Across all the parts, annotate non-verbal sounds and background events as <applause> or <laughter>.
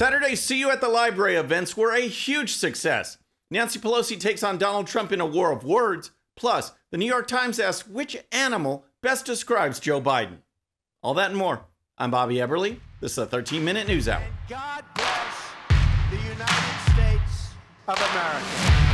Saturday's See You at the Library events were a huge success. Nancy Pelosi takes on Donald Trump in a war of words. Plus, the New York Times asks which animal best describes Joe Biden. All that and more. I'm Bobby Eberle. This is a 13 minute news hour. And God bless the United States of America.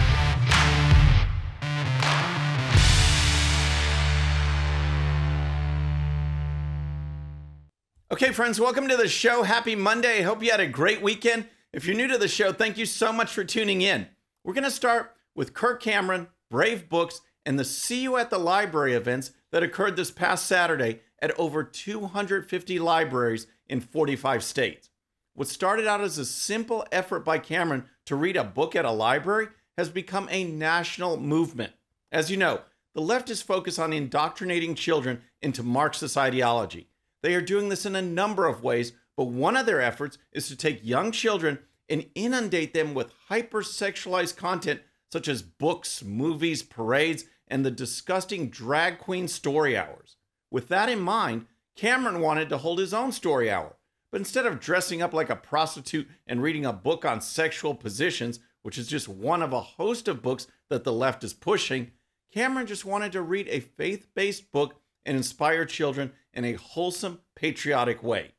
Okay, friends, welcome to the show. Happy Monday. Hope you had a great weekend. If you're new to the show, thank you so much for tuning in. We're going to start with Kirk Cameron, Brave Books, and the See You at the Library events that occurred this past Saturday at over 250 libraries in 45 states. What started out as a simple effort by Cameron to read a book at a library has become a national movement. As you know, the left is focused on indoctrinating children into Marxist ideology. They are doing this in a number of ways, but one of their efforts is to take young children and inundate them with hypersexualized content such as books, movies, parades, and the disgusting drag queen story hours. With that in mind, Cameron wanted to hold his own story hour, but instead of dressing up like a prostitute and reading a book on sexual positions, which is just one of a host of books that the left is pushing, Cameron just wanted to read a faith based book and inspire children in a wholesome, patriotic way.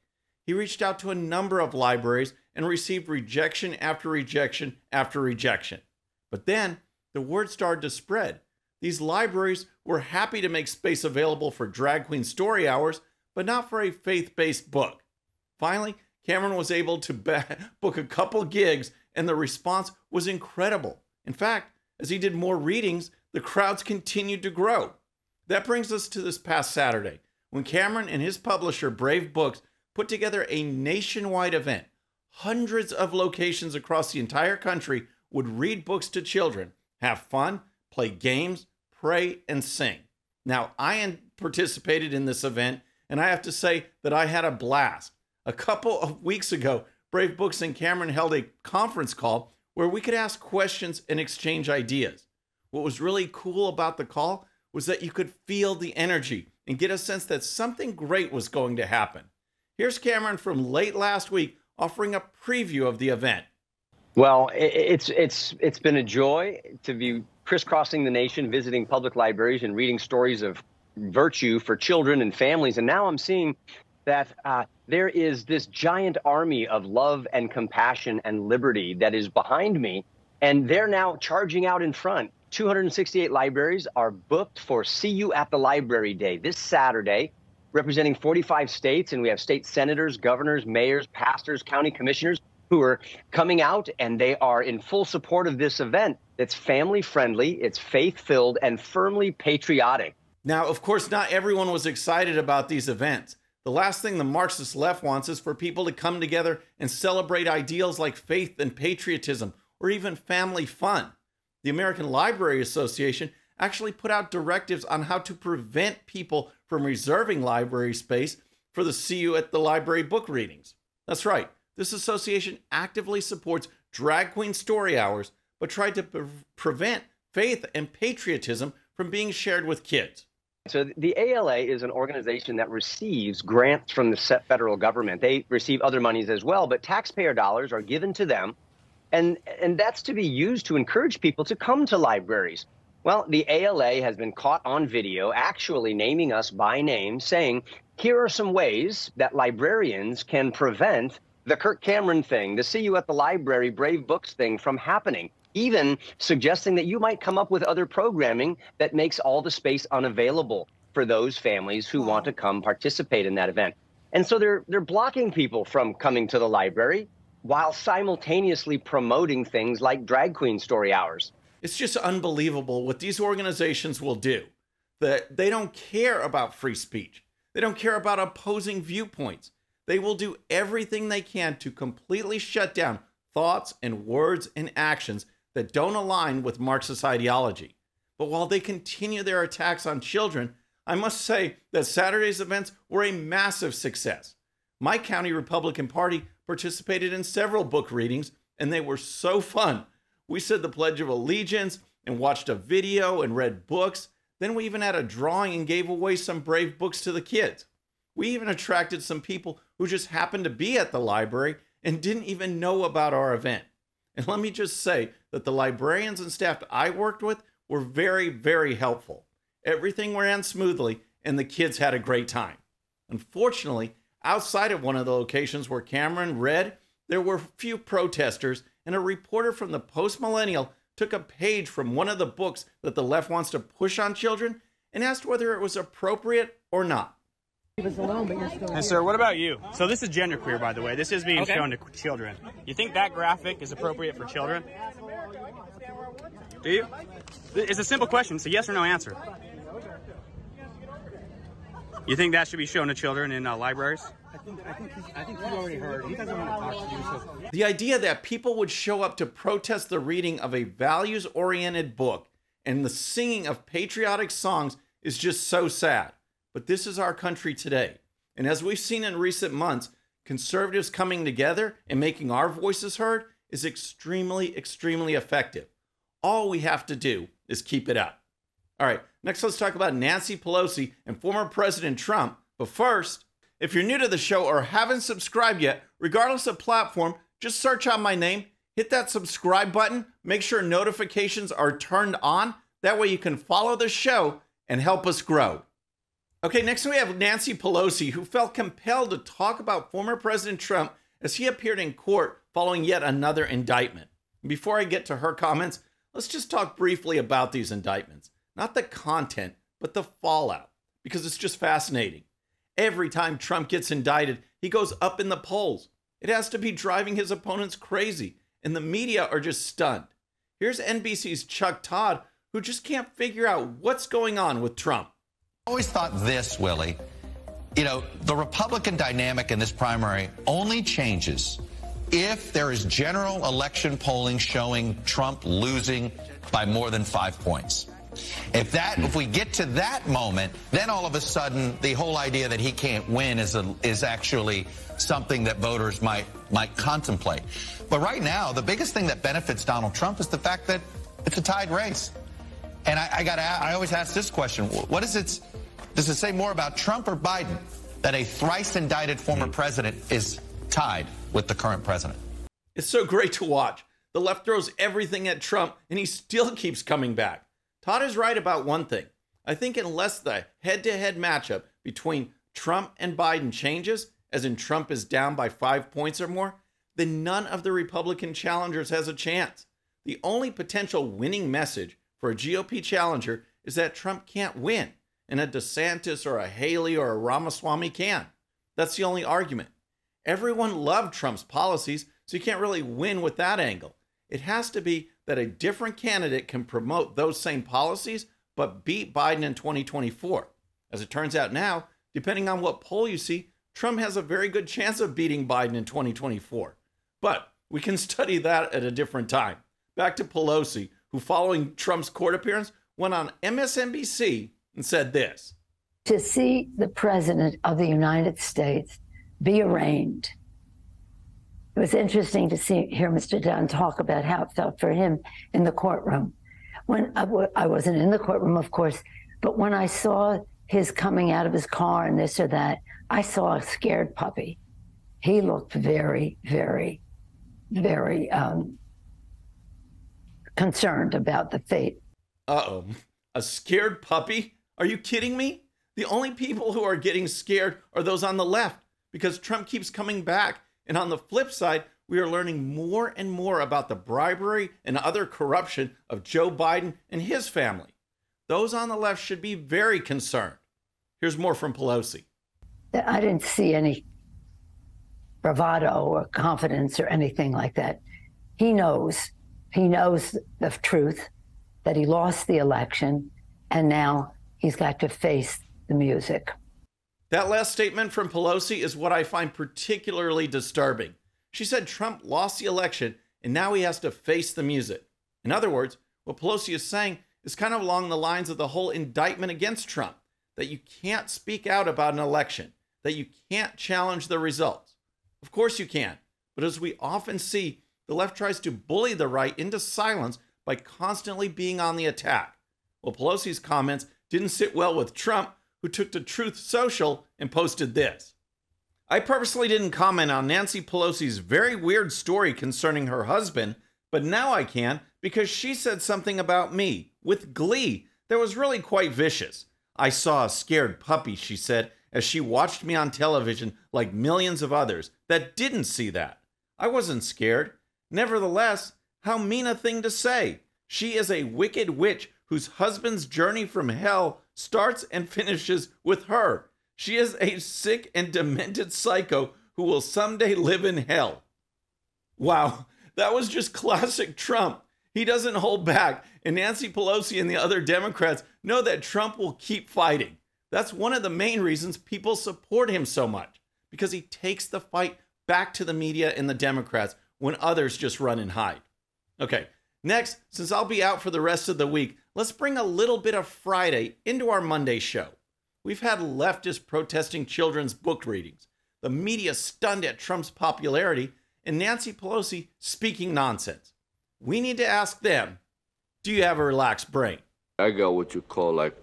He reached out to a number of libraries and received rejection after rejection after rejection. But then the word started to spread. These libraries were happy to make space available for drag queen story hours, but not for a faith based book. Finally, Cameron was able to <laughs> book a couple gigs, and the response was incredible. In fact, as he did more readings, the crowds continued to grow. That brings us to this past Saturday, when Cameron and his publisher, Brave Books, put together a nationwide event. Hundreds of locations across the entire country would read books to children, have fun, play games, pray, and sing. Now, I participated in this event, and I have to say that I had a blast. A couple of weeks ago, Brave Books and Cameron held a conference call where we could ask questions and exchange ideas. What was really cool about the call was that you could feel the energy and get a sense that something great was going to happen. Here's Cameron from late last week offering a preview of the event. Well, it's it's it's been a joy to be crisscrossing the nation, visiting public libraries and reading stories of virtue for children and families. And now I'm seeing that uh, there is this giant army of love and compassion and liberty that is behind me, and they're now charging out in front. 268 libraries are booked for See You at the Library Day this Saturday, representing 45 states. And we have state senators, governors, mayors, pastors, county commissioners who are coming out and they are in full support of this event. It's family friendly, it's faith filled, and firmly patriotic. Now, of course, not everyone was excited about these events. The last thing the Marxist left wants is for people to come together and celebrate ideals like faith and patriotism or even family fun the American Library Association actually put out directives on how to prevent people from reserving library space for the See You at the Library book readings. That's right, this association actively supports drag queen story hours, but tried to pre- prevent faith and patriotism from being shared with kids. So the ALA is an organization that receives grants from the federal government. They receive other monies as well, but taxpayer dollars are given to them and and that's to be used to encourage people to come to libraries. Well, the ALA has been caught on video actually naming us by name, saying, here are some ways that librarians can prevent the Kirk Cameron thing, the see you at the library, Brave Books thing from happening. Even suggesting that you might come up with other programming that makes all the space unavailable for those families who want to come participate in that event. And so they're they're blocking people from coming to the library while simultaneously promoting things like drag queen story hours. It's just unbelievable what these organizations will do. That they don't care about free speech. They don't care about opposing viewpoints. They will do everything they can to completely shut down thoughts and words and actions that don't align with Marxist ideology. But while they continue their attacks on children, I must say that Saturday's events were a massive success. My county Republican Party participated in several book readings, and they were so fun. We said the Pledge of Allegiance and watched a video and read books. Then we even had a drawing and gave away some brave books to the kids. We even attracted some people who just happened to be at the library and didn't even know about our event. And let me just say that the librarians and staff I worked with were very, very helpful. Everything ran smoothly, and the kids had a great time. Unfortunately, outside of one of the locations where Cameron read, there were few protesters, and a reporter from the Post Millennial took a page from one of the books that the left wants to push on children and asked whether it was appropriate or not. Alone, And sir, what about you? So this is genderqueer, by the way. This is being Okay. shown to children. You think that graphic is appropriate for children? Do you? It's a simple question. It's a yes or no answer. You think that should be shown to children in uh, libraries? I think, I think, he already heard. He doesn't want to talk to you. So The idea that people would show up to protest the reading of a values oriented book and the singing of patriotic songs is just so sad. But this is our country today. And as we've seen in recent months, conservatives coming together and making our voices heard is extremely, extremely effective. All we have to do is keep it up. All right, next let's talk about Nancy Pelosi and former President Trump. But first, if you're new to the show or haven't subscribed yet, regardless of platform, just search out my name, hit that subscribe button, make sure notifications are turned on. That way you can follow the show and help us grow. Okay, next we have Nancy Pelosi, who felt compelled to talk about former President Trump as he appeared in court following yet another indictment. Before I get to her comments, let's just talk briefly about these indictments. Not the content, but the fallout, because it's just fascinating. Every time Trump gets indicted, he goes up in the polls. It has to be driving his opponents crazy, and the media are just stunned. Here's NBC's Chuck Todd, who just can't figure out what's going on with Trump. I always thought this, Willie. You know, the Republican dynamic in this primary only changes if there is general election polling showing Trump losing by more than five points. If that, if we get to that moment, then all of a sudden the whole idea that he can't win is a, is actually something that voters might might contemplate. But right now, the biggest thing that benefits Donald Trump is the fact that it's a tied race. And I, I got I always ask this question: What is it? Does it say more about Trump or Biden that a thrice indicted former hmm. president is tied with the current president? It's so great to watch. The left throws everything at Trump, and he still <laughs> keeps coming back. Todd is right about one thing. I think unless the head to head matchup between Trump and Biden changes, as in Trump is down by five points or more, then none of the Republican challengers has a chance. The only potential winning message for a GOP challenger is that Trump can't win, and a DeSantis or a Haley or a Ramaswamy can. That's the only argument. Everyone loved Trump's policies, so you can't really win with that angle. It has to be that a different candidate can promote those same policies but beat Biden in 2024. As it turns out now, depending on what poll you see, Trump has a very good chance of beating Biden in 2024. But we can <laughs> study that at a different time. Back to Pelosi, who, following Trump's court appearance, went on MSNBC and said this. to see the president of the United States be arraigned. It was interesting to see hear Mr. Dunn talk about how it felt for him in the courtroom. When I w- I wasn't in the courtroom, of course, but when I saw his coming out of his car and this or that, I saw a scared puppy. He looked very, very, very um, concerned about the fate Uh oh. A scared puppy? Are you kidding me? The only people who are getting scared are those on the left because Trump keeps coming back. And on the flip side, we are learning more and more about the bribery and other corruption of Joe Biden and his family. Those on the left should be very concerned. Here's more from Pelosi. I didn't see any bravado or confidence or anything like that. He knows, he knows the truth that he lost the election and now he's got to face the music. That last statement from Pelosi is what I find particularly disturbing. She said Trump lost the election and now he has to face the music. In other words, what Pelosi is saying is kind of along the lines of the whole indictment against Trump that you can't speak out about an election, that you can't challenge the results. Of course you can, but as we often see, the left tries to bully the right into silence by constantly being on the attack. Well, Pelosi's comments didn't sit well with Trump, who took to Truth Social and posted this. I purposely didn't comment on Nancy Pelosi's very weird story concerning her husband, but now I can because she said something about me with glee that was really quite vicious. I saw a scared puppy, she said, as she watched me on television like millions of others that didn't see that. I wasn't scared. Nevertheless, how mean a thing to say. She is a wicked witch whose husband's journey from hell starts and finishes with her. She is a sick and demented psycho who will someday live in hell. Wow, that was just classic Trump. He doesn't hold back, and Nancy Pelosi and the other Democrats know that Trump will keep fighting. That's one of the main reasons people support him so much, because he takes the fight back to the media and the Democrats when others just run and hide. Okay, next, since I'll be out for the rest of the week, let's bring a little bit of Friday into our Monday show. We've had leftists protesting children's book readings, the media stunned at Trump's popularity, and Nancy Pelosi speaking nonsense. We need to ask them do you have a relaxed brain? I got what you call, like,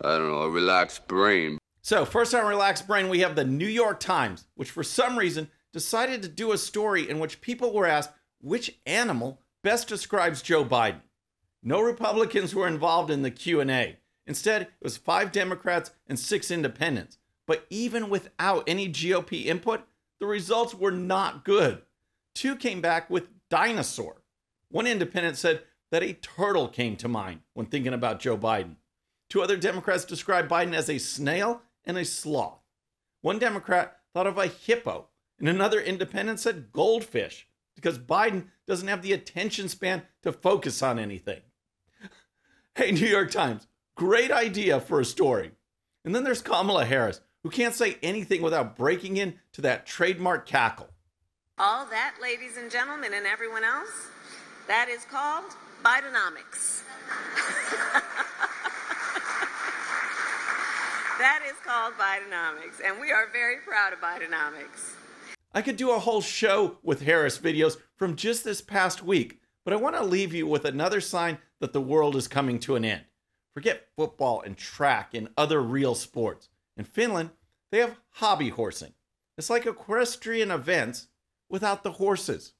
I don't know, a relaxed brain. So, first on Relaxed Brain, we have the New York Times, which for some reason decided to do a story in which people were asked which animal best describes Joe Biden. No Republicans were involved in the Q&A. Instead, it was 5 Democrats and 6 independents. But even without any GOP input, the results were not good. Two came back with dinosaur. One independent said that a turtle came to mind when thinking about Joe Biden. Two other Democrats described Biden as a snail and a sloth. One Democrat thought of a hippo, and another independent said goldfish because Biden doesn't have the attention span to focus on anything. Hey, New York Times, great idea for a story. And then there's Kamala Harris, who can't say anything without breaking into that trademark cackle. All that, ladies and gentlemen, and everyone else, that is called Bidenomics. <laughs> that is called Bidenomics, and we are very proud of Bidenomics. I could do a whole show with Harris videos from just this past week, but I want to leave you with another sign that the world is coming to an end. Forget football and track and other real sports. In Finland, they have hobby horsing. It's like equestrian events without the horses.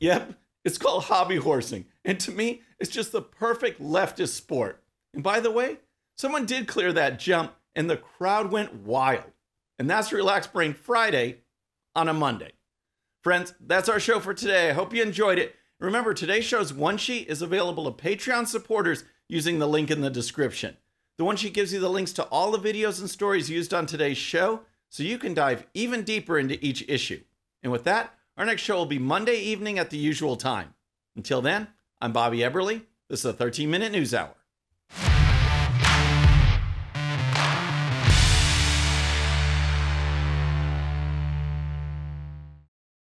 Yep, it's called hobby horsing. And to me, it's just the perfect leftist sport. And by the way, someone did clear that jump and the crowd went wild. And that's Relaxed Brain Friday on a Monday. Friends, that's our show for today. I hope you enjoyed it. Remember, today's show's one sheet is available to Patreon supporters using the link in the description. The one sheet gives you the links to all the videos and stories used on today's show so you can dive even deeper into each issue. And with that, our next show will be Monday evening at the usual time. Until then, I'm Bobby Eberle. This is a 13 minute news hour.